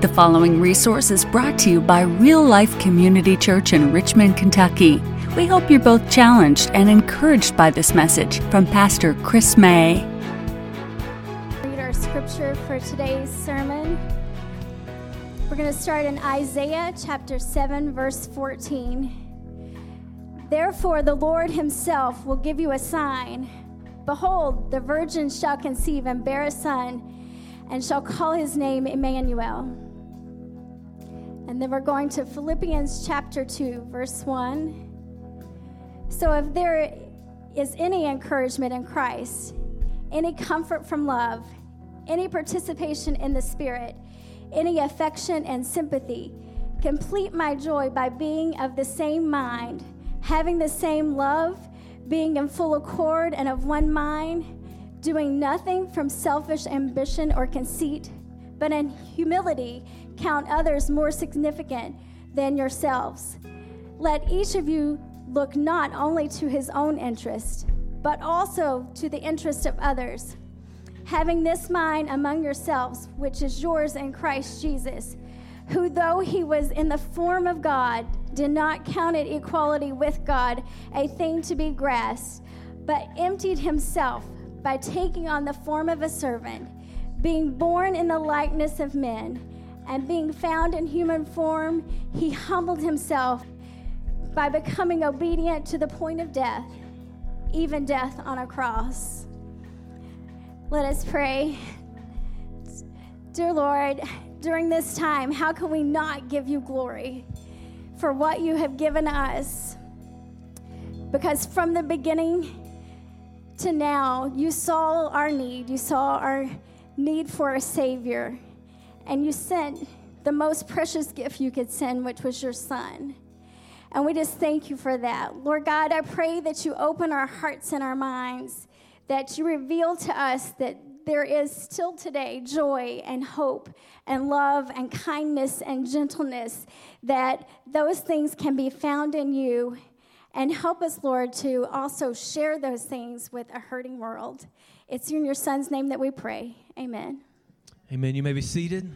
The following resource is brought to you by Real Life Community Church in Richmond, Kentucky. We hope you're both challenged and encouraged by this message from Pastor Chris May. Read our scripture for today's sermon. We're going to start in Isaiah chapter 7, verse 14. Therefore, the Lord Himself will give you a sign. Behold, the virgin shall conceive and bear a son and shall call his name Emmanuel. And then we're going to Philippians chapter 2, verse 1. So if there is any encouragement in Christ, any comfort from love, any participation in the Spirit, any affection and sympathy, complete my joy by being of the same mind, having the same love, being in full accord and of one mind doing nothing from selfish ambition or conceit, but in humility count others more significant than yourselves. Let each of you look not only to his own interest, but also to the interest of others. Having this mind among yourselves, which is yours in Christ Jesus, who, though he was in the form of God, did not count it equality with God a thing to be grasped, but emptied himself by taking on the form of a servant, being born in the likeness of men, and being found in human form, he humbled himself by becoming obedient to the point of death, even death on a cross. Let us pray. Dear Lord, during this time, how can we not give you glory for what you have given us? Because from the beginning, to now, you saw our need. You saw our need for a Savior. And you sent the most precious gift you could send, which was your Son. And we just thank you for that. Lord God, I pray that you open our hearts and our minds, that you reveal to us that there is still today joy and hope and love and kindness and gentleness, that those things can be found in you and help us, Lord, to also share those things with a hurting world. It's in your Son's name that we pray. Amen. Amen. You may be seated.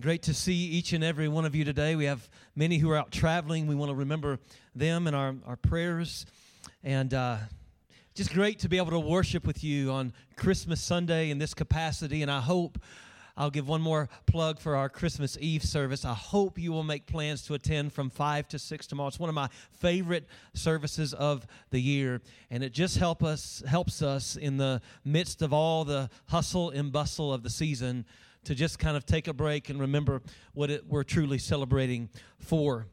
Great to see each and every one of you today. We have many who are out traveling. We want to remember them in our, our prayers. And uh, just great to be able to worship with you on Christmas Sunday in this capacity. And I hope I'll give one more plug for our Christmas Eve service. I hope you will make plans to attend from 5 to 6 tomorrow. It's one of my favorite services of the year, and it just help us helps us in the midst of all the hustle and bustle of the season to just kind of take a break and remember what it, we're truly celebrating for.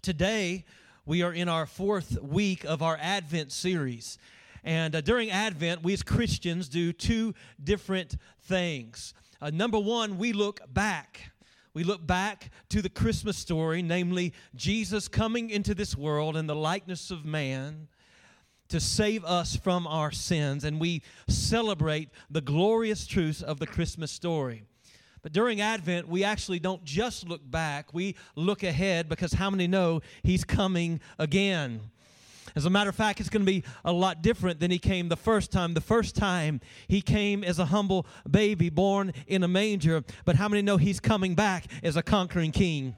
Today, we are in our fourth week of our Advent series. And uh, during Advent, we as Christians do two different things. Uh, number one, we look back. We look back to the Christmas story, namely Jesus coming into this world in the likeness of man to save us from our sins, and we celebrate the glorious truths of the Christmas story. But during Advent, we actually don't just look back, we look ahead because how many know He's coming again? As a matter of fact, it's going to be a lot different than he came the first time. The first time he came as a humble baby born in a manger, but how many know he's coming back as a conquering king?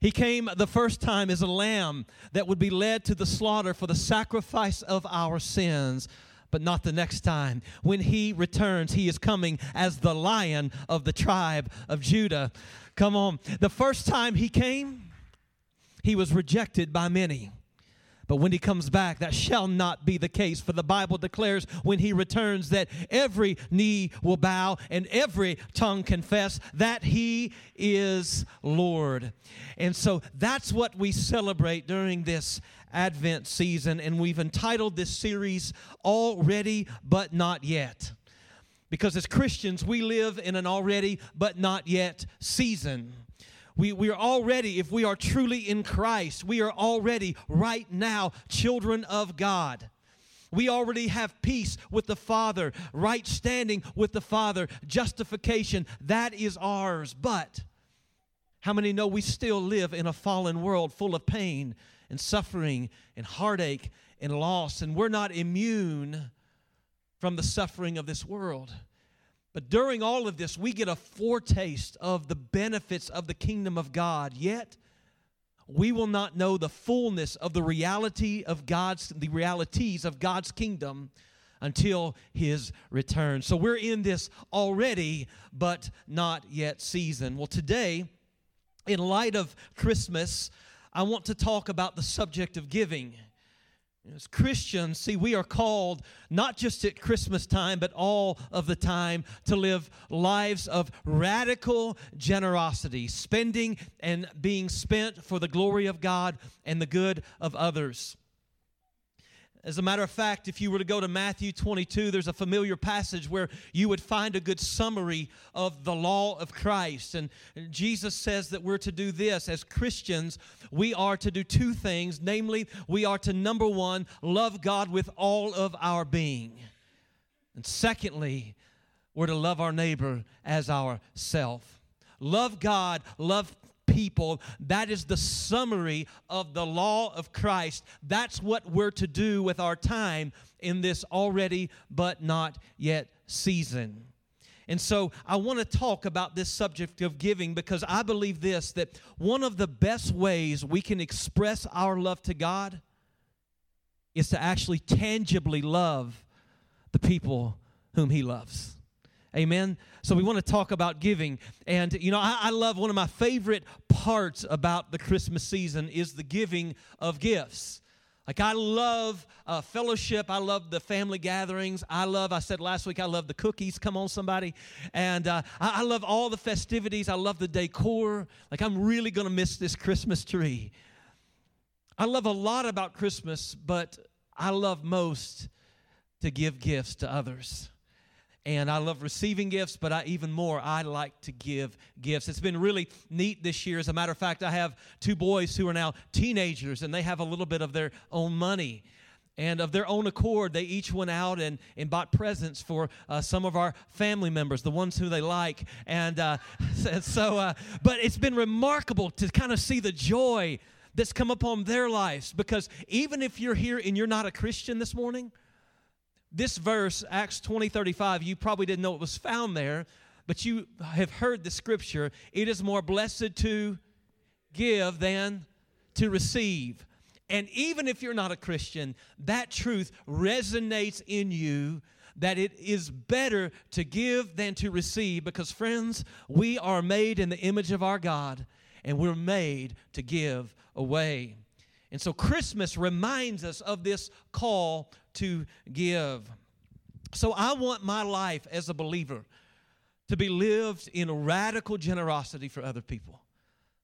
He came the first time as a lamb that would be led to the slaughter for the sacrifice of our sins but not the next time. When he returns, he is coming as the lion of the tribe of Judah. Come on. The first time he came, he was rejected by many. But when he comes back, that shall not be the case. For the Bible declares when he returns that every knee will bow and every tongue confess that he is Lord. And so that's what we celebrate during this Advent season. And we've entitled this series, Already But Not Yet. Because as Christians, we live in an already but not yet season. We, we are already, if we are truly in Christ, we are already right now children of God. We already have peace with the Father, right standing with the Father, justification, that is ours. But how many know we still live in a fallen world full of pain and suffering and heartache and loss, and we're not immune from the suffering of this world. But during all of this, we get a foretaste of the benefits of the kingdom of God. Yet, we will not know the fullness of the reality of God's the realities of God's kingdom until his return. So we're in this already but not yet season. Well, today in light of Christmas, I want to talk about the subject of giving. As Christians, see, we are called not just at Christmas time, but all of the time to live lives of radical generosity, spending and being spent for the glory of God and the good of others. As a matter of fact, if you were to go to Matthew 22, there's a familiar passage where you would find a good summary of the law of Christ. And Jesus says that we're to do this. As Christians, we are to do two things namely, we are to, number one, love God with all of our being. And secondly, we're to love our neighbor as ourself. Love God, love people. That is the summary of the law of Christ. That's what we're to do with our time in this already but not yet season. And so I want to talk about this subject of giving because I believe this that one of the best ways we can express our love to God is to actually tangibly love the people whom He loves. Amen. So we want to talk about giving. And, you know, I, I, love one of my favorite parts about the Christmas season is the giving of gifts. Like, I love uh, fellowship. I love the family gatherings. I love, I said last week, I love the cookies. Come on, somebody. And uh, I, I love all the festivities. I love the decor. Like, I'm really going to miss this Christmas tree. I love a lot about Christmas, but I love most to give gifts to others and I love receiving gifts, but I even more, I like to give gifts. It's been really neat this year. As a matter of fact, I have two boys who are now teenagers, and they have a little bit of their own money. And of their own accord, they each went out and, and bought presents for uh, some of our family members, the ones who they like. And uh, so, uh, but it's been remarkable to kind of see the joy that's come upon their lives because even if you're here and you're not a Christian this morning, this verse, Acts 20 35, you probably didn't know it was found there, but you have heard the scripture. It is more blessed to give than to receive. And even if you're not a Christian, that truth resonates in you that it is better to give than to receive because, friends, we are made in the image of our God and we're made to give away. And so Christmas reminds us of this call to give. So I want my life as a believer to be lived in radical generosity for other people.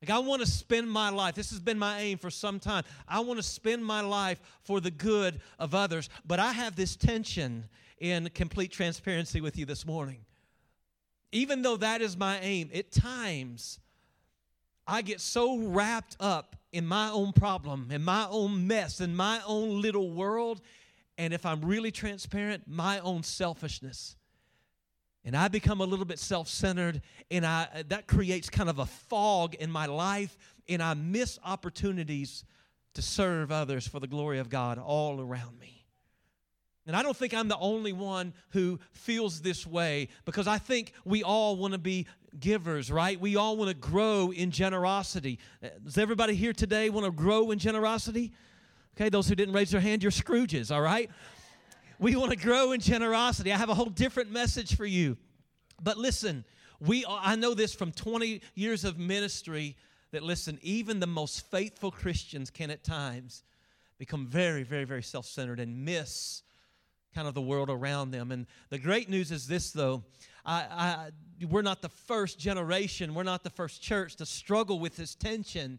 Like, I want to spend my life, this has been my aim for some time. I want to spend my life for the good of others. But I have this tension in complete transparency with you this morning. Even though that is my aim, at times I get so wrapped up in my own problem, in my own mess, in my own little world, and if I'm really transparent, my own selfishness. And I become a little bit self centered, and I, that creates kind of a fog in my life, and I miss opportunities to serve others for the glory of God all around me. And I don't think I'm the only one who feels this way because I think we all want to be givers, right? We all want to grow in generosity. Does everybody here today want to grow in generosity? Okay, those who didn't raise their hand, you're Scrooges, all right? We want to grow in generosity. I have a whole different message for you. But listen, we I know this from 20 years of ministry that listen, even the most faithful Christians can at times become very, very, very self centered and miss kind of the world around them. And the great news is this, though. I, I, we're not the first generation, we're not the first church to struggle with this tension.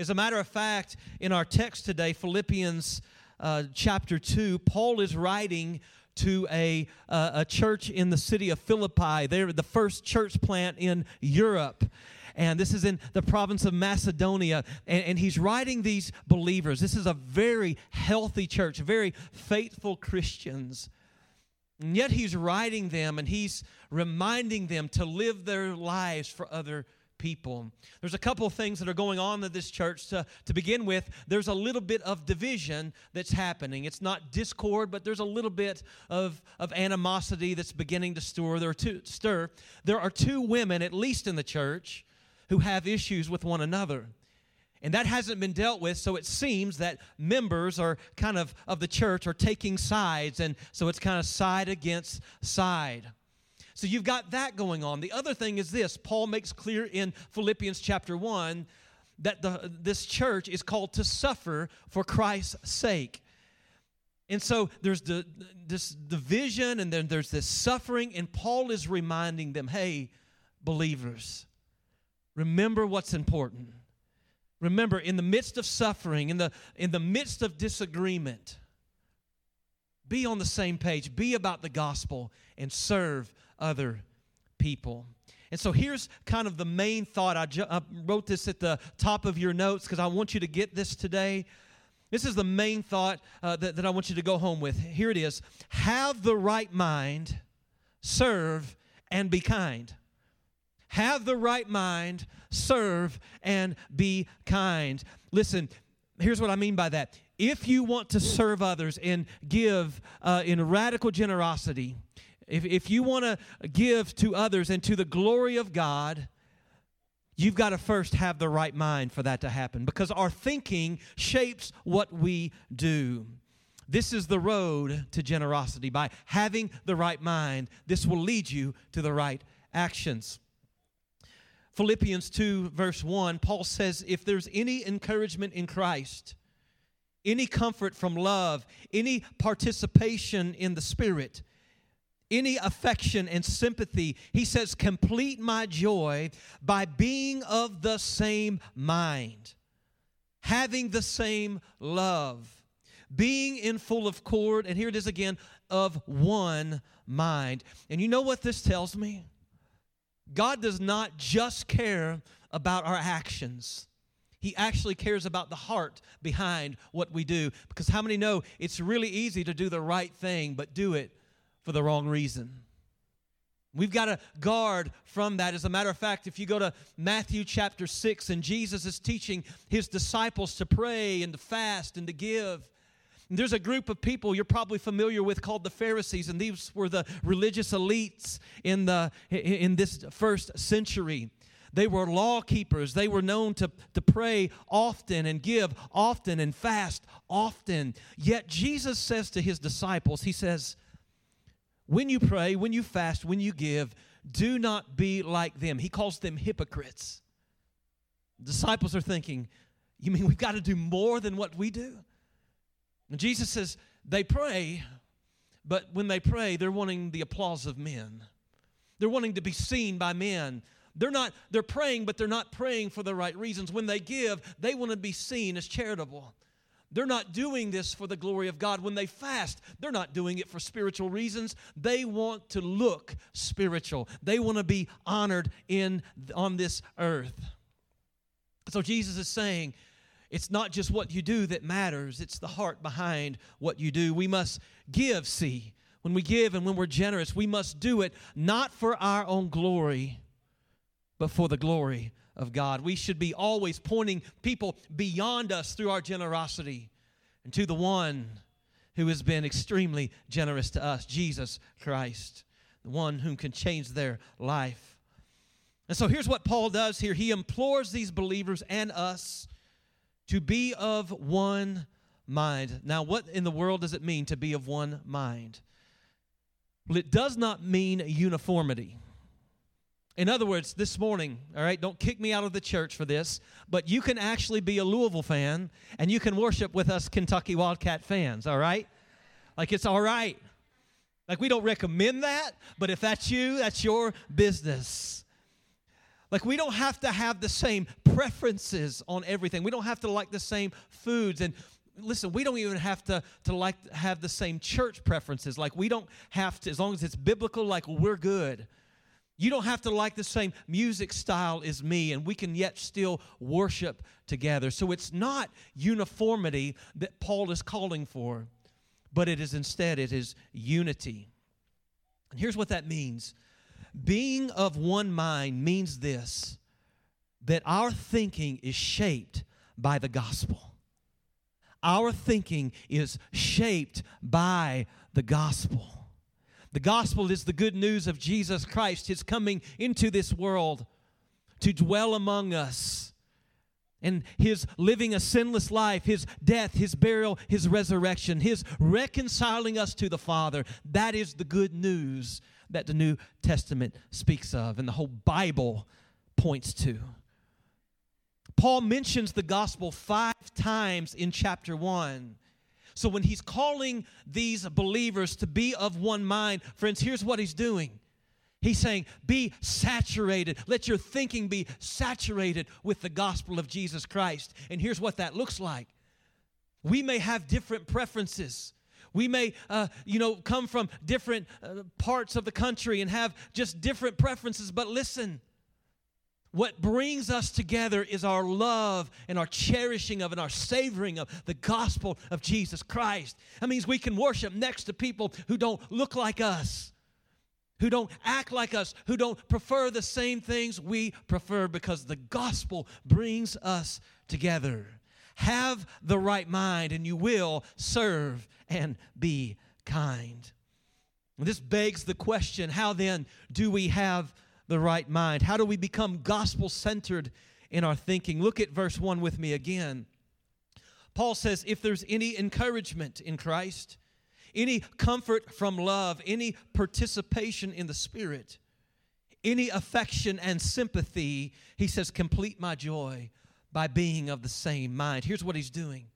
As a matter of fact, in our text today, Philippians uh, chapter 2, Paul is writing to a, uh, a church in the city of Philippi. They're the first church plant in Europe and this is in the province of Macedonia. And, and, he's writing these believers. This is a very healthy church, very faithful Christians. And yet he's writing them and he's reminding them to live their lives for other people. There's a couple of things that are going on in this church. To, to begin with, there's a little bit of division that's happening. It's not discord, but there's a little bit of, of animosity that's beginning to stir. There, are two, stir. there are two women, at least in the church, who have issues with one another. And that hasn't been dealt with, so it seems that members are kind of of the church are taking sides, and so it's kind of side against side. So you've got that going on. The other thing is this Paul makes clear in Philippians chapter 1 that the, this church is called to suffer for Christ's sake. And so there's the, this division and then there's this suffering, and Paul is reminding them hey, believers, remember what's important. Remember, in the midst of suffering, in the, in the midst of disagreement, be on the same page, be about the gospel, and serve other people. And so here's kind of the main thought. I, ju- I wrote this at the top of your notes because I want you to get this today. This is the main thought uh, that, that I want you to go home with. Here it is Have the right mind, serve, and be kind. Have the right mind, serve, and be kind. Listen, here's what I mean by that. If you want to serve others and give uh, in radical generosity, if, if you want to give to others and to the glory of God, you've got to first have the right mind for that to happen because our thinking shapes what we do. This is the road to generosity. By having the right mind, this will lead you to the right actions. Philippians 2, verse 1, Paul says, If there's any encouragement in Christ, any comfort from love, any participation in the Spirit, any affection and sympathy. He says, Complete my joy by being of the same mind, having the same love, being in full accord, and here it is again, of one mind. And you know what this tells me? God does not just care about our actions. He actually cares about the heart behind what we do. Because how many know it's really easy to do the right thing, but do it for the wrong reason. We've got to guard from that. As a matter of fact, if you go to Matthew chapter 6, and Jesus is teaching his disciples to pray and to fast and to give. And there's a group of people you're probably familiar with called the Pharisees, and these were the religious elites in, the, in this first century. They were law keepers. They were known to, to pray often and give often and fast often. Yet Jesus says to his disciples, He says, when you pray, when you fast, when you give, do not be like them. He calls them hypocrites. Disciples are thinking, You mean we've got to do more than what we do? And Jesus says, They pray, but when they pray, they're wanting the applause of men. They're wanting to be seen by men. They're not, they're praying, but they're not praying for the right reasons. When they give, they want to be seen as charitable. They're not doing this for the glory of God. When they fast, they're not doing it for spiritual reasons. They want to look spiritual. They want to be honored in on this earth. So Jesus is saying, it's not just what you do that matters, it's the heart behind what you do. We must give, see. When we give and when we're generous, we must do it not for our own glory, but for the glory of God. We should be always pointing people beyond us through our generosity and to the one who has been extremely generous to us, Jesus Christ, the one whom can change their life. And so here's what Paul does here he implores these believers and us to be of one mind. Now, what in the world does it mean to be of one mind? Well, it does not mean uniformity. In other words, this morning, all right, don't kick me out of the church for this, but you can actually be a Louisville fan and you can worship with us Kentucky Wildcat fans, all right? Like it's all right. Like we don't recommend that, but if that's you, that's your business. Like we don't have to have the same preferences on everything. We don't have to like the same foods and listen, we don't even have to, to like have the same church preferences. Like we don't have to, as long as it's biblical, like we're good. You don't have to like the same music style as me, and we can yet still worship together. So it's not uniformity that Paul is calling for, but it is instead, it is unity. And here's what that means being of one mind means this that our thinking is shaped by the gospel. Our thinking is shaped by the gospel. The gospel is the good news of Jesus Christ, his coming into this world to dwell among us. And his living a sinless life, his death, his burial, his resurrection, his reconciling us to the Father. That is the good news that the New Testament speaks of and the whole Bible points to. Paul mentions the gospel five times in chapter 1. So when he's calling these believers to be of one mind, friends, here's what he's doing. He's saying, be saturated. Let your thinking be saturated with the gospel of Jesus Christ. And here's what that looks like. We may have different preferences. We may, uh, you know, come from different uh, parts of the country and have just different preferences. But listen, what brings us together is our love and our cherishing of and our savoring of the gospel of Jesus Christ. That means we can worship next to people who don't look like us, who don't act like us, who don't prefer the same things we prefer because the gospel brings us together. Have the right mind and you will serve and be kind. This begs the question how then do we have the right mind? How do we become gospel centered in our thinking? Look at verse 1 with me again. Paul says, If there's any encouragement in Christ, any comfort from love, any participation in the Spirit, any affection and sympathy, he says, complete my joy by being of the same mind. Here's what he's doing.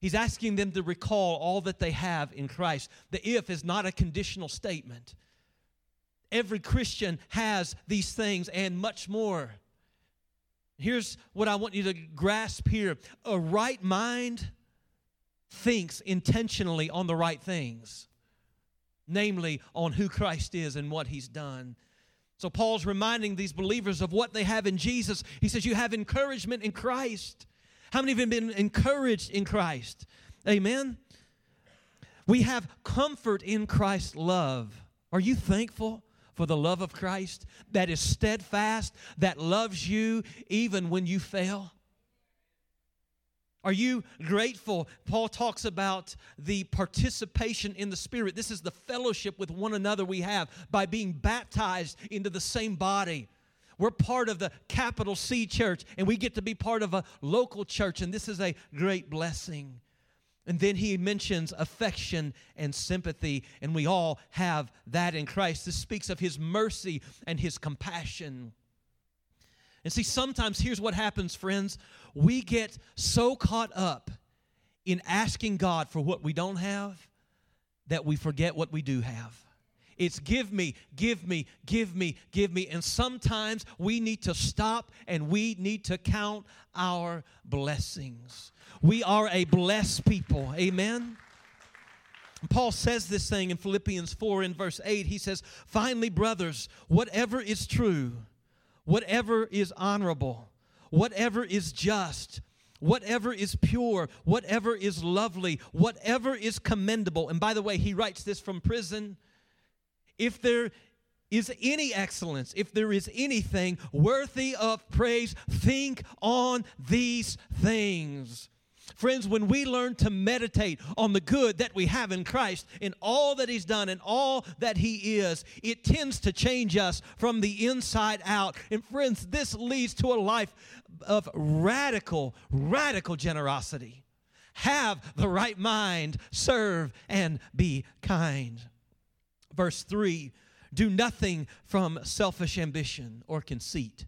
He's asking them to recall all that they have in Christ. The if is not a conditional statement. Every Christian has these things and much more. Here's what I want you to grasp here a right mind thinks intentionally on the right things, namely on who Christ is and what he's done. So, Paul's reminding these believers of what they have in Jesus. He says, You have encouragement in Christ. How many of you have been encouraged in Christ? Amen. We have comfort in Christ's love. Are you thankful for the love of Christ that is steadfast, that loves you even when you fail? Are you grateful? Paul talks about the participation in the Spirit. This is the fellowship with one another we have by being baptized into the same body. We're part of the capital C church, and we get to be part of a local church, and this is a great blessing. And then he mentions affection and sympathy, and we all have that in Christ. This speaks of his mercy and his compassion. And see, sometimes here's what happens, friends. We get so caught up in asking God for what we don't have that we forget what we do have. It's give me, give me, give me, give me. And sometimes we need to stop and we need to count our blessings. We are a blessed people. Amen. Paul says this thing in Philippians 4 in verse 8. He says, Finally, brothers, whatever is true, whatever is honorable, whatever is just, whatever is pure, whatever is lovely, whatever is commendable. And by the way, he writes this from prison. If there is any excellence, if there is anything worthy of praise, think on these things. Friends, when we learn to meditate on the good that we have in Christ, in all that He's done and all that He is, it tends to change us from the inside out. And friends, this leads to a life of radical, radical generosity. Have the right mind, serve, and be kind. Verse 3 Do nothing from selfish ambition or conceit,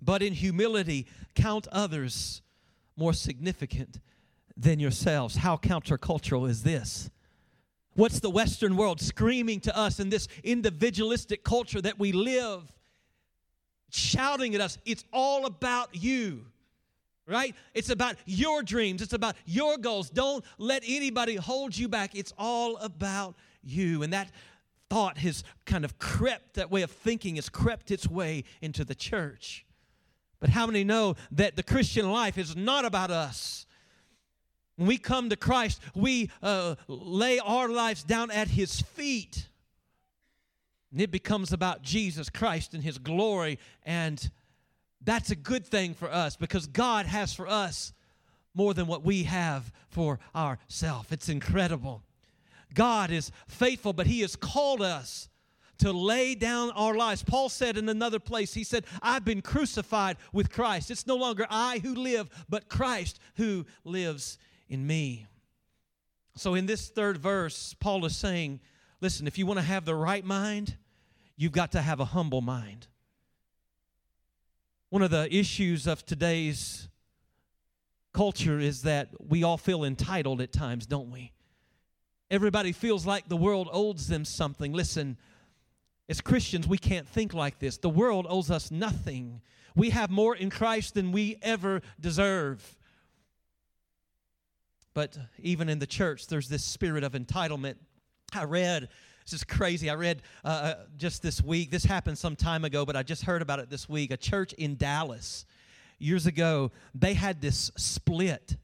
but in humility count others more significant than yourselves. How countercultural is this? What's the Western world screaming to us in this individualistic culture that we live? Shouting at us, it's all about you, right? It's about your dreams, it's about your goals. Don't let anybody hold you back. It's all about you. And that thought has kind of crept, that way of thinking has crept its way into the church. But how many know that the Christian life is not about us? When we come to Christ, we uh, lay our lives down at His feet. And it becomes about Jesus Christ and His glory and That's a good thing for us because God has for us more than what we have for ourselves. It's incredible. God is faithful, but He has called us to lay down our lives. Paul said in another place, he said, I've been crucified with Christ. It's no longer I who live, but Christ who lives in me. So in this third verse, Paul is saying, listen, if you want to have the right mind, you've got to have a humble mind. One of the issues of today's culture is that we all feel entitled at times, don't we? Everybody feels like the world owes them something. Listen, as Christians, we can't think like this. The world owes us nothing. We have more in Christ than we ever deserve. But even in the church, there's this spirit of entitlement. I read, this is crazy. I read uh, uh, just this week, this happened some time ago, but I just heard about it this week. A church in Dallas years ago, they had this split.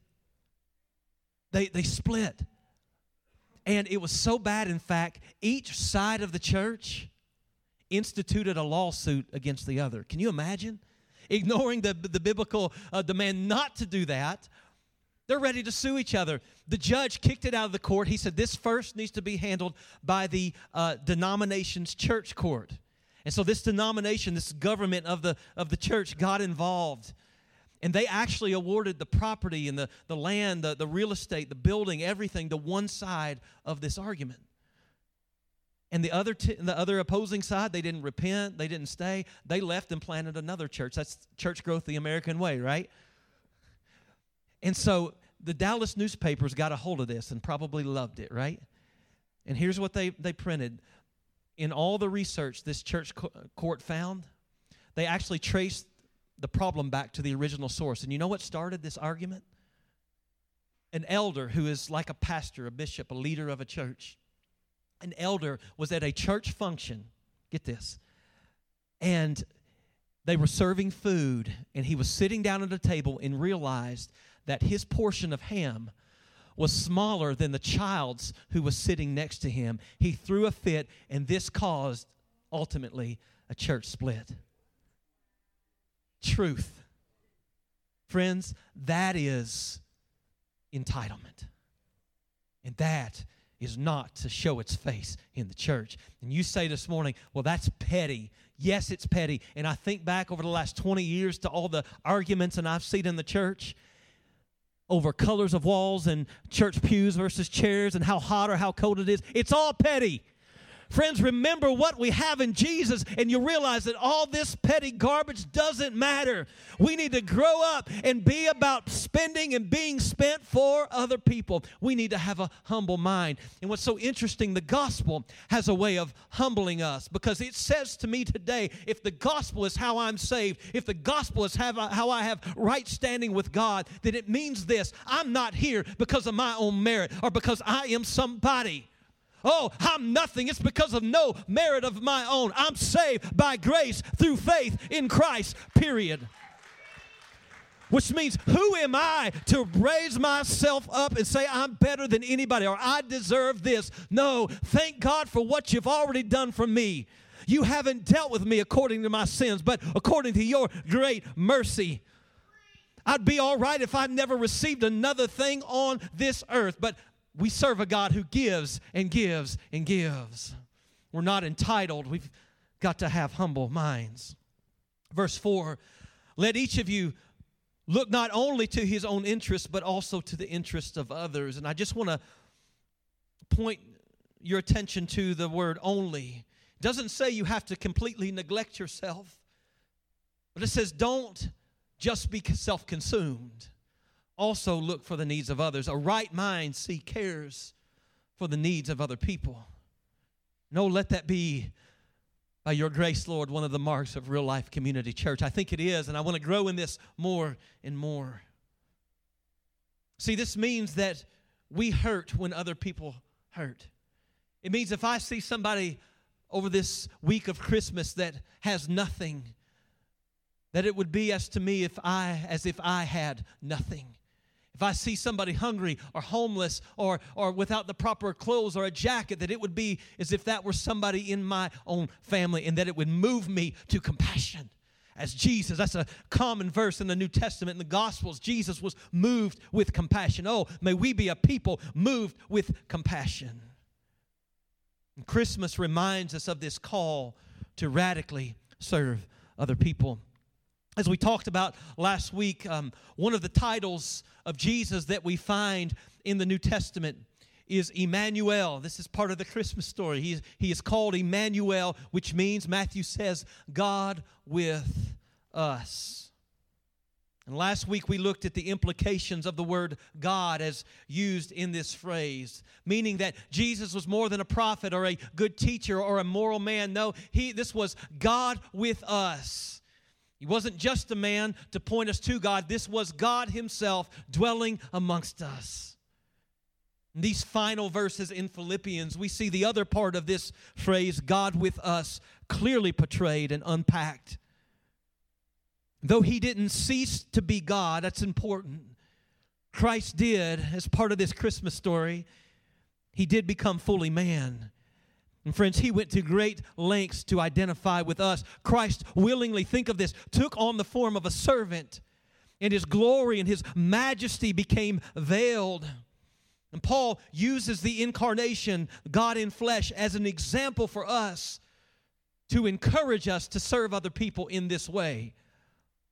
They, they split. And it was so bad, in fact, each side of the church instituted a lawsuit against the other. Can you imagine? Ignoring the, the biblical uh, demand not to do that, they're ready to sue each other. The judge kicked it out of the court. He said this first needs to be handled by the uh, denomination's church court. And so this denomination, this government of the, of the church got involved. And they actually awarded the property and the, the land, the, the real estate, the building, everything to one side of this argument. And the other, t- the other opposing side, they didn't repent, they didn't stay. They left and planted another church. That's church growth the American way, right? And so the Dallas newspapers got a hold of this and probably loved it, right? And here's what they, they printed. In all the research this church co- court found, they actually traced the problem back to the original source. And you know what started this argument? An elder who is like a pastor, a bishop, a leader of a church an elder was at a church function. Get this. And they were serving food, and he was sitting down at a table and realized that his portion of ham was smaller than the child's who was sitting next to him. He threw a fit, and this caused ultimately a church split. Truth. Friends, that is entitlement. And that is not to show its face in the church. And you say this morning, well, that's petty. Yes, it's petty. And I think back over the last 20 years to all the arguments and I've seen in the church over colors of walls and church pews versus chairs and how hot or how cold it is. It's all petty. Friends, remember what we have in Jesus, and you realize that all this petty garbage doesn't matter. We need to grow up and be about spending and being spent for other people. We need to have a humble mind. And what's so interesting, the gospel has a way of humbling us because it says to me today if the gospel is how I'm saved, if the gospel is how I have right standing with God, then it means this I'm not here because of my own merit or because I am somebody. Oh, I'm nothing. It's because of no merit of my own. I'm saved by grace through faith in Christ, period. Which means, who am I to raise myself up and say I'm better than anybody or I deserve this? No, thank God for what you've already done for me. You haven't dealt with me according to my sins, but according to your great mercy. I'd be all right if I never received another thing on this earth, but we serve a God who gives and gives and gives. We're not entitled. We've got to have humble minds. Verse 4 Let each of you look not only to his own interest, but also to the interest of others. And I just want to point your attention to the word only. It doesn't say you have to completely neglect yourself, but it says don't just be self consumed also look for the needs of others. A right mind see cares for the needs of other people. No, let that be by your grace, Lord, one of the marks of real life community church. I think it is, and I want to grow in this more and more. See, this means that we hurt when other people hurt. It means if I see somebody over this week of Christmas that has nothing, that it would be as to me if I as if I had nothing. If I see somebody hungry or homeless or, or without the proper clothes or a jacket, that it would be as if that were somebody in my own family and that it would move me to compassion as Jesus. That's a common verse in the New Testament in the Gospels. Jesus was moved with compassion. Oh, may we be a people moved with compassion. And Christmas reminds us of this call to radically serve other people. As we talked about last week, um, one of the titles of Jesus that we find in the New Testament is Emmanuel. This is part of the Christmas story. He, he is called Emmanuel, which means, Matthew says, God with us. And last week we looked at the implications of the word God as used in this phrase, meaning that Jesus was more than a prophet or a good teacher or a moral man. No, he this was God with us. He wasn't just a man to point us to God. This was God himself dwelling amongst us. In these final verses in Philippians, we see the other part of this phrase, God with us, clearly portrayed and unpacked. Though he didn't cease to be God, that's important. Christ did, as part of this Christmas story, he did become fully man. And friends, he went to great lengths to identify with us. Christ willingly, think of this, took on the form of a servant, and his glory and his majesty became veiled. And Paul uses the incarnation, God in flesh, as an example for us to encourage us to serve other people in this way.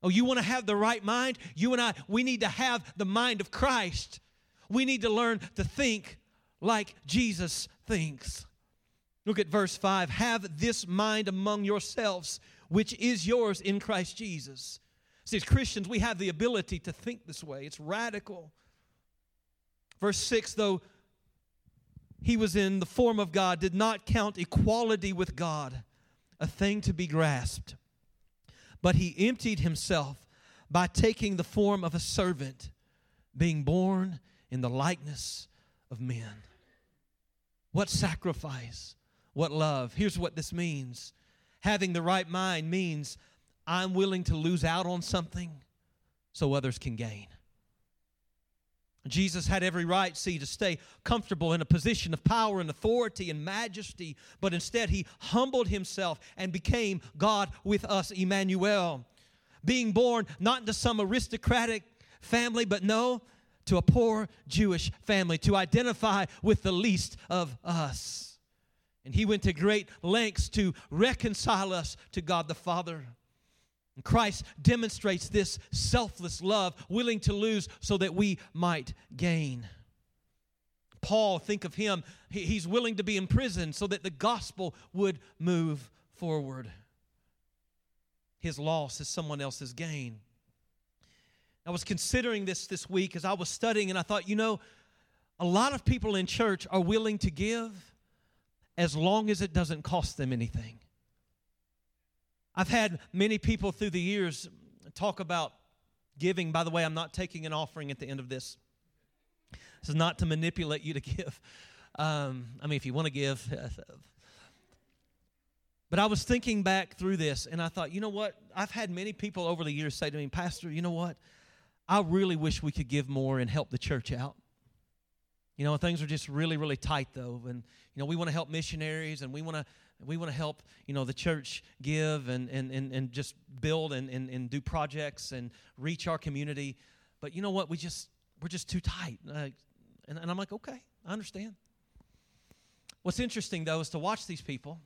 Oh, you want to have the right mind? You and I, we need to have the mind of Christ. We need to learn to think like Jesus thinks. Look at verse 5 Have this mind among yourselves, which is yours in Christ Jesus. See, as Christians, we have the ability to think this way, it's radical. Verse 6 though he was in the form of God, did not count equality with God a thing to be grasped, but he emptied himself by taking the form of a servant, being born in the likeness of men. What sacrifice, what love. Here's what this means having the right mind means I'm willing to lose out on something so others can gain. Jesus had every right, see, to stay comfortable in a position of power and authority and majesty, but instead he humbled himself and became God with us, Emmanuel. Being born not into some aristocratic family, but no, to a poor Jewish family, to identify with the least of us. And he went to great lengths to reconcile us to God the Father. And Christ demonstrates this selfless love, willing to lose so that we might gain. Paul, think of him, he's willing to be imprisoned so that the gospel would move forward. His loss is someone else's gain. I was considering this this week as I was studying, and I thought, you know, a lot of people in church are willing to give as long as it doesn't cost them anything. I've had many people through the years talk about giving. By the way, I'm not taking an offering at the end of this. This is not to manipulate you to give. Um, I mean, if you want to give. But I was thinking back through this and I thought, you know what? I've had many people over the years say to me, Pastor, you know what? I really wish we could give more and help the church out. You know, things are just really, really tight though. And, you know, we want to help missionaries and we want to we want to help, you know, the church give and, and, and, and just build and, and, and do projects and reach our community. But you know what? We just, we're just too tight. And, and I'm like, okay, I understand. What's interesting, though, is to watch these people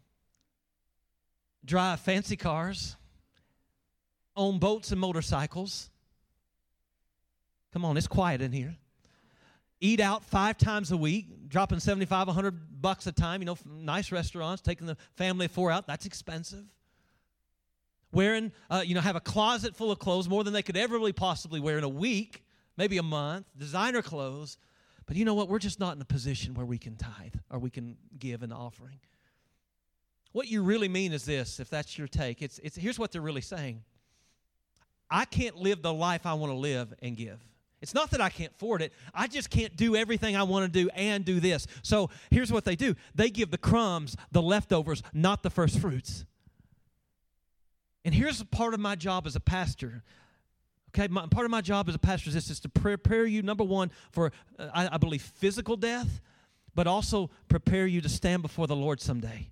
drive fancy cars, own boats and motorcycles. Come on, it's quiet in here eat out five times a week, dropping 75, 100 bucks a time, you know, nice restaurants, taking the family of four out, that's expensive. Wearing, uh, you know, have a closet full of clothes, more than they could ever really possibly wear in a week, maybe a month, designer clothes. But you know what? We're just not in a position where we can tithe or we can give an offering. What you really mean is this, if that's your take. It's, it's, here's what they're really saying I can't live the life I want to live and give. It's not that I can't afford it. I just can't do everything I want to do and do this. So here's what they do they give the crumbs, the leftovers, not the first fruits. And here's part of my job as a pastor. Okay, my, part of my job as a pastor is this is to prepare you, number one, for, uh, I, I believe, physical death, but also prepare you to stand before the Lord someday.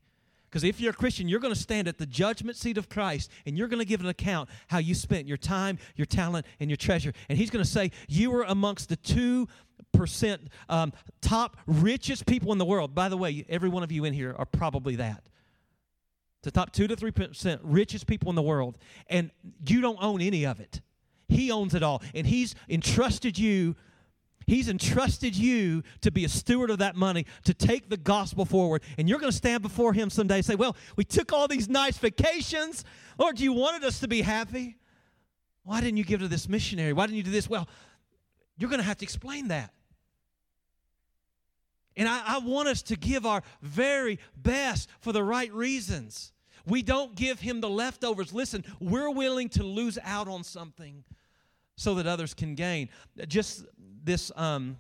Because if you're a Christian, you're going to stand at the judgment seat of Christ and you're going to give an account how you spent your time, your talent, and your treasure. And He's going to say, You were amongst the two percent um, top richest people in the world. By the way, every one of you in here are probably that. The top two to three percent richest people in the world, and you don't own any of it. He owns it all, and He's entrusted you He's entrusted you to be a steward of that money, to take the gospel forward. And you're going to stand before Him someday and say, Well, we took all these nice vacations. Lord, you wanted us to be happy. Why didn't you give to this missionary? Why didn't you do this? Well, you're going to have to explain that. And I, I, want us to give our very best for the right reasons. We don't give him the leftovers. Listen, we're willing to lose out on something so that others can gain. Just this um,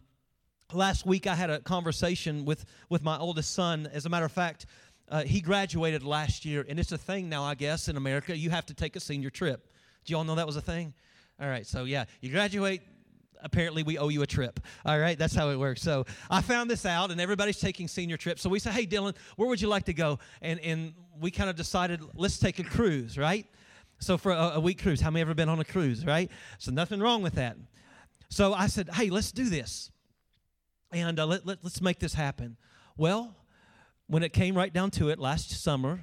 last week, I had a conversation with, with my oldest son. As a matter of fact, uh, he graduated last year, and it's a thing now, I guess, in America. You have to take a senior trip. Do you all know that was a thing? All right, so yeah, you graduate. Apparently, we owe you a trip. All right, that's how it works. So I found this out, and everybody's taking senior trips. So we said, "Hey, Dylan, where would you like to go?" And and we kind of decided, let's take a cruise, right? So for a, a week cruise, how many ever been on a cruise, right? So nothing wrong with that. So I said, hey, let's do this. And uh, let, let, let's make this happen. Well, when it came right down to it last summer,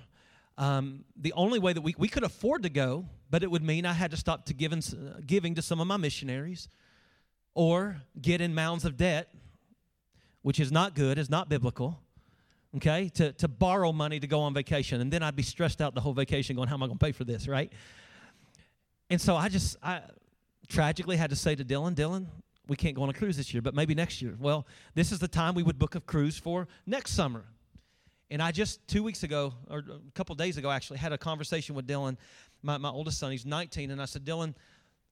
um, the only way that we, we could afford to go, but it would mean I had to stop to giving, uh, giving to some of my missionaries or get in mounds of debt, which is not good, is not biblical, okay, to, to borrow money to go on vacation. And then I'd be stressed out the whole vacation going, how am I going to pay for this, right? And so I just, I, tragically had to say to Dylan, Dylan, we can't go on a cruise this year, but maybe next year. Well, this is the time we would book a cruise for next summer. And I just two weeks ago, or a couple days ago, actually, had a conversation with Dylan, my, my oldest son. He's 19, and I said, Dylan,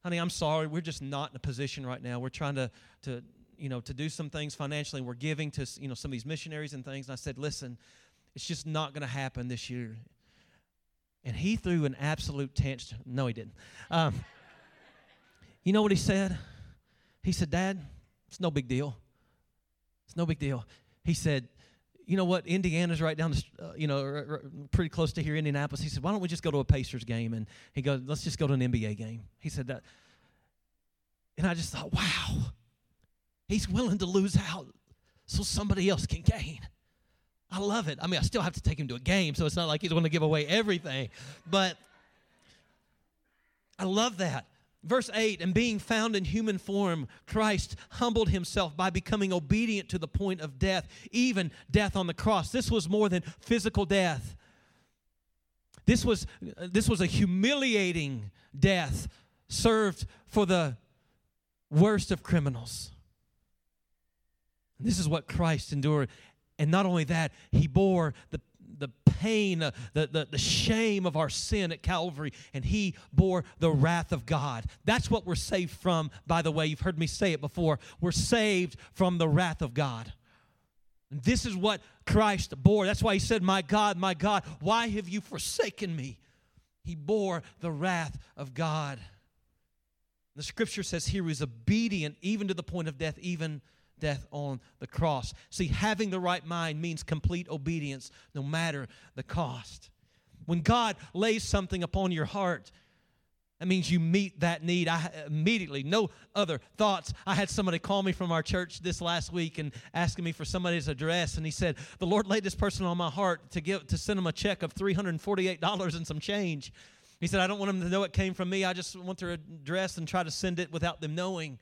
honey, I'm sorry, we're just not in a position right now. We're trying to to you know to do some things financially, we're giving to you know some of these missionaries and things. And I said, listen, it's just not going to happen this year. And he threw an absolute tantrum. No, he didn't. Um, you know what he said? He said, Dad, it's no big deal. It's no big deal. He said, you know what? Indiana's right down the, uh, you know, r- r- pretty close to here, Indianapolis. He said, why don't we just go to a Pacers game? And he goes, let's just go to an NBA game. He said that. And I just thought, wow, he's willing to lose out so somebody else can gain. I love it. I mean, I still have to take him to a game, so it's not like he's going to give away everything. But I love that. Verse 8, and being found in human form, Christ humbled himself by becoming obedient to the point of death, even death on the cross. This was more than physical death. This was, this was a humiliating death served for the worst of criminals. This is what Christ endured. And not only that, he bore the the pain, uh, the, the, the shame of our sin at Calvary, and He bore the wrath of God. That's what we're saved from, by the way. You've heard me say it before. We're saved from the wrath of God. And this is what Christ bore. That's why He said, My God, my God, why have you forsaken me? He bore the wrath of God. The scripture says he was obedient even to the point of death, even death on the cross. See, having the right mind means complete obedience no matter the cost. When God lays something upon your heart, that means you meet that need. I immediately, no other thoughts. I had somebody call me from our church this last week and asking me for somebody's address, and he said, "The Lord laid this person on my heart to give to send him a check of three hundred and forty-eight dollars and some change." He said, "I don't want them to know it came from me. I just want their address and try to send it without them knowing."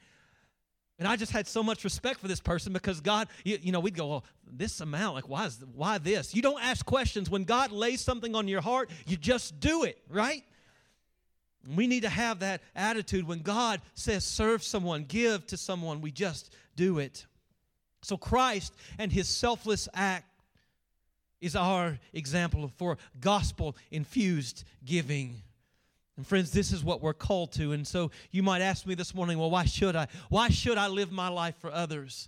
And I just had so much respect for this person because God, you, you, know, we'd go, well, this amount, like, why, is, why this? You don't ask questions. When God lays something on your heart, you just do it, right? We need to have that attitude. When God says, serve someone, give to someone, we just do it. So Christ and his selfless act is our example for gospel infused giving. And friends, this is what we're called to. And so you might ask me this morning, well, why should I? Why should I live my life for others?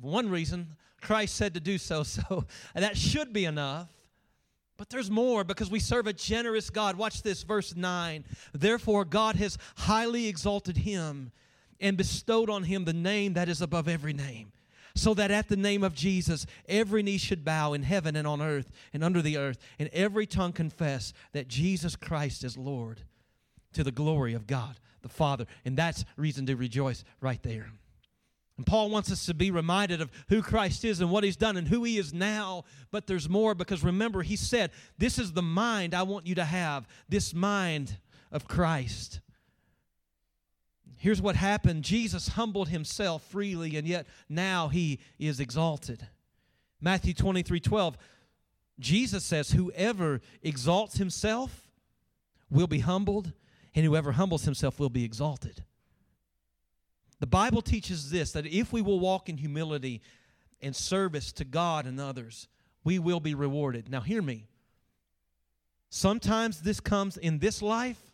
One reason, Christ said to do so, so that should be enough. But there's more because we serve a generous God. Watch this, verse 9. Therefore, God has highly exalted him and bestowed on him the name that is above every name so that at the name of Jesus, every knee should bow in heaven and on earth and under the earth, and every tongue confess that Jesus Christ is Lord to the glory of God the Father. And that's reason to rejoice right there. And Paul wants us to be reminded of who Christ is and what he's done and who he is now. But there's more because remember, he said, This is the mind I want you to have, this mind of Christ. Here's what happened Jesus humbled himself freely, and yet now he is exalted. Matthew 23 12, Jesus says, Whoever exalts himself will be humbled, and whoever humbles himself will be exalted. The Bible teaches this that if we will walk in humility and service to God and others, we will be rewarded. Now, hear me. Sometimes this comes in this life,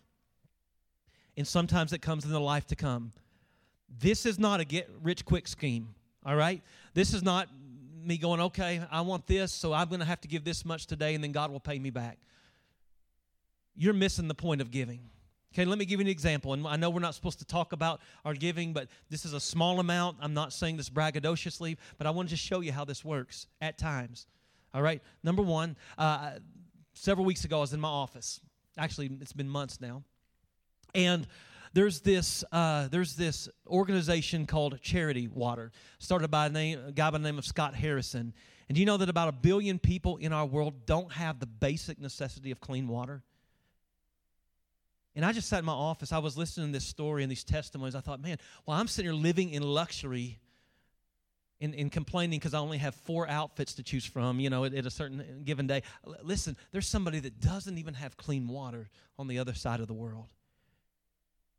and sometimes it comes in the life to come. This is not a get rich quick scheme, all right? This is not me going, okay, I want this, so I'm going to have to give this much today, and then God will pay me back. You're missing the point of giving. Okay, let me give you an example. And I know we're not supposed to talk about our giving, but this is a small amount. I'm not saying this braggadociously, but I want to just show you how this works at times. All right, number one, uh, several weeks ago, I was in my office. Actually, it's been months now. And there's this uh, there's this organization called Charity Water, started by a, name, a guy by the name of Scott Harrison. And do you know that about a billion people in our world don't have the basic necessity of clean water? And I just sat in my office. I was listening to this story and these testimonies. I thought, man, well, I'm sitting here living in luxury and, and complaining because I only have four outfits to choose from, you know, at, at a certain given day. Listen, there's somebody that doesn't even have clean water on the other side of the world.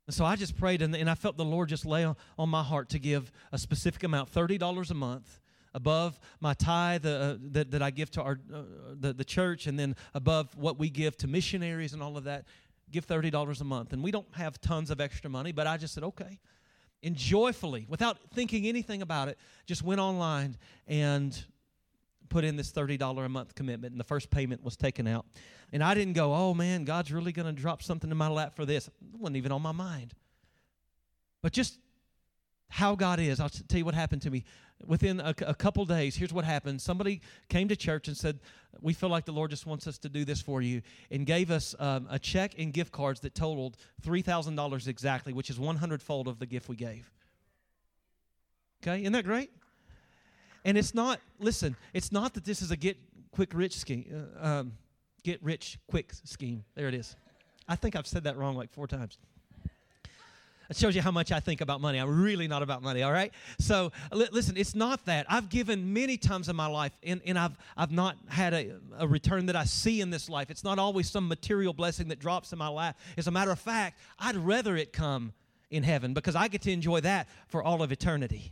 And so I just prayed, and, and I felt the Lord just lay on, on my heart to give a specific amount, $30 a month, above my tithe uh, that, that I give to our uh, the, the church, and then above what we give to missionaries and all of that give $30 a month. And we don't have tons of extra money, but I just said, okay. And joyfully, without thinking anything about it, just went online and put in this $30 a month commitment. And the first payment was taken out. And I didn't go, oh man, God's really going to drop something in my lap for this. It wasn't even on my mind. But just how God is. I'll tell you what happened to me. Within a, a, couple days, here's what happened. Somebody came to church and said, We feel like the Lord just wants us to do this for you, and gave us um, a check and gift cards that totaled $3,000 exactly, which is 100 fold of the gift we gave. Okay, isn't that great? And it's not, listen, it's not that this is a get quick rich scheme, uh, um, get rich quick scheme. There it is. I think I've said that wrong like four times. It shows you how much I think about money. I'm really not about money, all right? So li- listen, it's not that. I've given many times in my life, and, and I've, I've not had a, a return that I see in this life. It's not always some material blessing that drops in my lap. As a matter of fact, I'd rather it come in heaven because I get to enjoy that for all of eternity.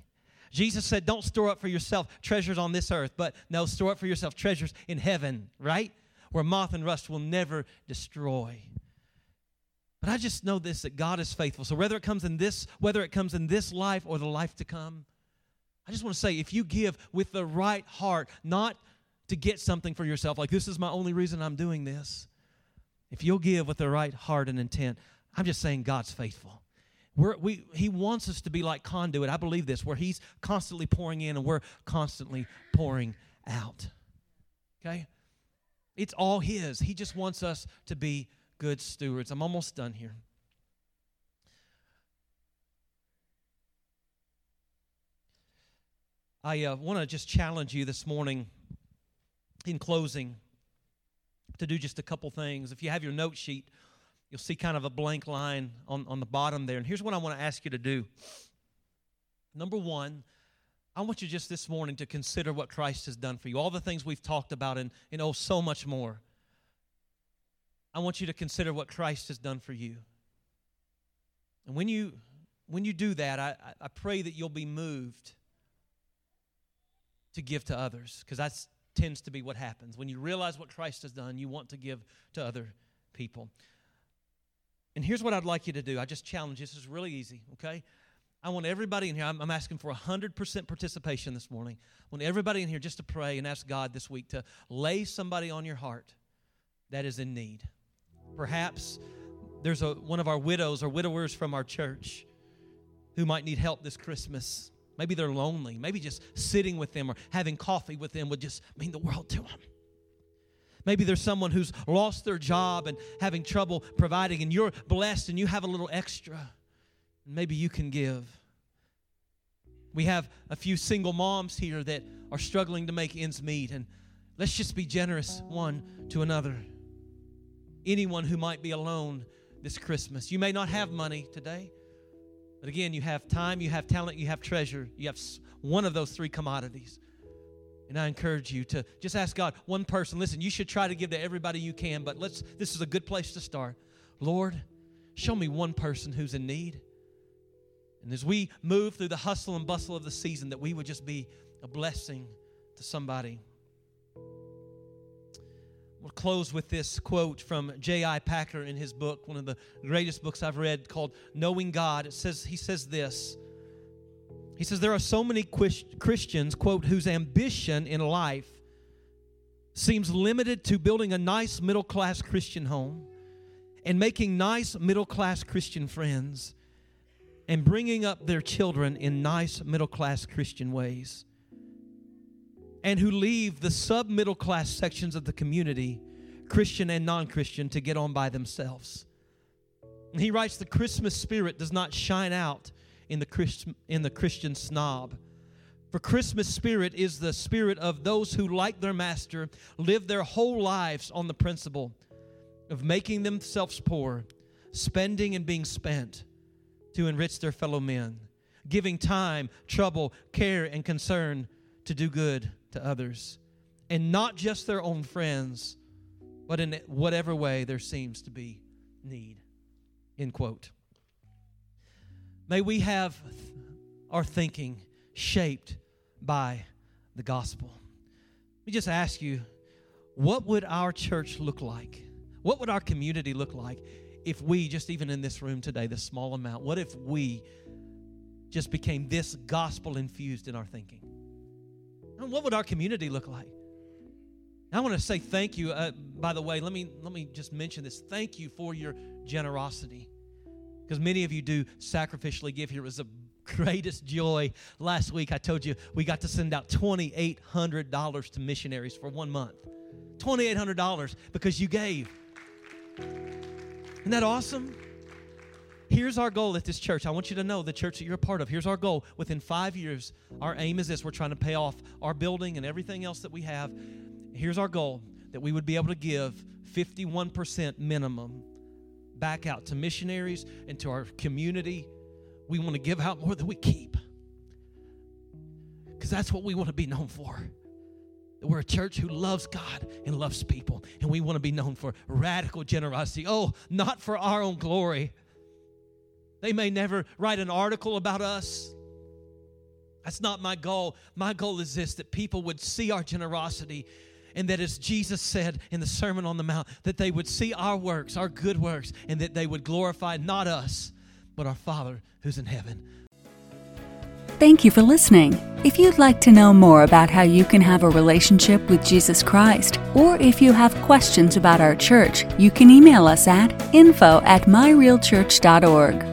Jesus said, Don't store up for yourself treasures on this earth, but no, store up for yourself treasures in heaven, right? Where moth and rust will never destroy. But I just know this that God is faithful. So whether it comes in this, whether it comes in this life or the life to come, I just want to say if you give with the right heart, not to get something for yourself, like this is my only reason I'm doing this. If you'll give with the right heart and intent, I'm just saying God's faithful. We're, we, he wants us to be like conduit. I believe this, where He's constantly pouring in and we're constantly pouring out. Okay? It's all His. He just wants us to be good stewards. I'm almost done here. I uh, want to just challenge you this morning in closing to do just a couple things. If you have your note sheet, you'll see kind of a blank line on, on the bottom there. And here's what I want to ask you to do. Number one, I want you just this morning to consider what Christ has done for you, all the things we've talked about, and, and oh, so much more. I want you to consider what Christ has done for you. And when you when you do that, I, I pray that you'll be moved to give to others, because that tends to be what happens. When you realize what Christ has done, you want to give to other people. And here's what I'd like you to do. I just challenge you. This is really easy, okay? I want everybody in here, I'm, I'm asking for 100% participation this morning. I want everybody in here just to pray and ask God this week to lay somebody on your heart that is in need. Perhaps there's a, one of our widows or widowers from our church who might need help this Christmas. Maybe they're lonely. Maybe just sitting with them or having coffee with them would just mean the world to them. Maybe there's someone who's lost their job and having trouble providing, and you're blessed and you have a little extra. Maybe you can give. We have a few single moms here that are struggling to make ends meet, and let's just be generous one to another. Anyone who might be alone this Christmas, you may not have money today, but again, you have time, you have talent, you have treasure, you have one of those three commodities. And I encourage you to just ask God, one person, listen, you should try to give to everybody you can, but let's this is a good place to start. Lord, show me one person who's in need. And as we move through the hustle and bustle of the season, that we would just be a blessing to somebody. We'll close with this quote from J.I. Packer in his book, one of the greatest books I've read called Knowing God. It says, he says this. He says, There are so many Christians, quote, whose ambition in life seems limited to building a nice middle class Christian home and making nice middle class Christian friends and bringing up their children in nice middle class Christian ways, and who leave the sub middle class sections of the community, Christian and non Christian, to get on by themselves. And he writes the Christmas spirit does not shine out in the, Christ, in the Christian snob. For Christmas spirit is the spirit of those who, like their master, live their whole lives on the principle of making themselves poor, spending and being spent to enrich their fellow men, giving time, trouble, care, and concern to do good to others, and not just their own friends, but in whatever way there seems to be need. End quote. May we have our thinking shaped by the gospel. Let me just ask you what would our church look like? What would our community look like if we, just even in this room today, this small amount, what if we just became this gospel infused in our thinking? And What would our community look like? I want to say thank you. Uh, by the way, let me let me just mention this. Thank you for your generosity, because many of you do sacrificially give here. It was the greatest joy last week. I told you we got to send out twenty eight hundred dollars to missionaries for one month. Twenty eight hundred dollars because you gave. Isn't that awesome? Here's our goal at this church. I want you to know the church that you're a part of. Here's our goal. Within five years, our aim is this we're trying to pay off our building and everything else that we have. Here's our goal that we would be able to give 51% minimum back out to missionaries and to our community. We want to give out more than we keep because that's what we want to be known for. We're a church who loves God and loves people, and we want to be known for radical generosity. Oh, not for our own glory. They may never write an article about us. That's not my goal. My goal is this that people would see our generosity and that as Jesus said in the Sermon on the Mount, that they would see our works, our good works, and that they would glorify not us, but our Father who's in heaven. Thank you for listening. If you'd like to know more about how you can have a relationship with Jesus Christ, or if you have questions about our church, you can email us at info at myrealchurch.org.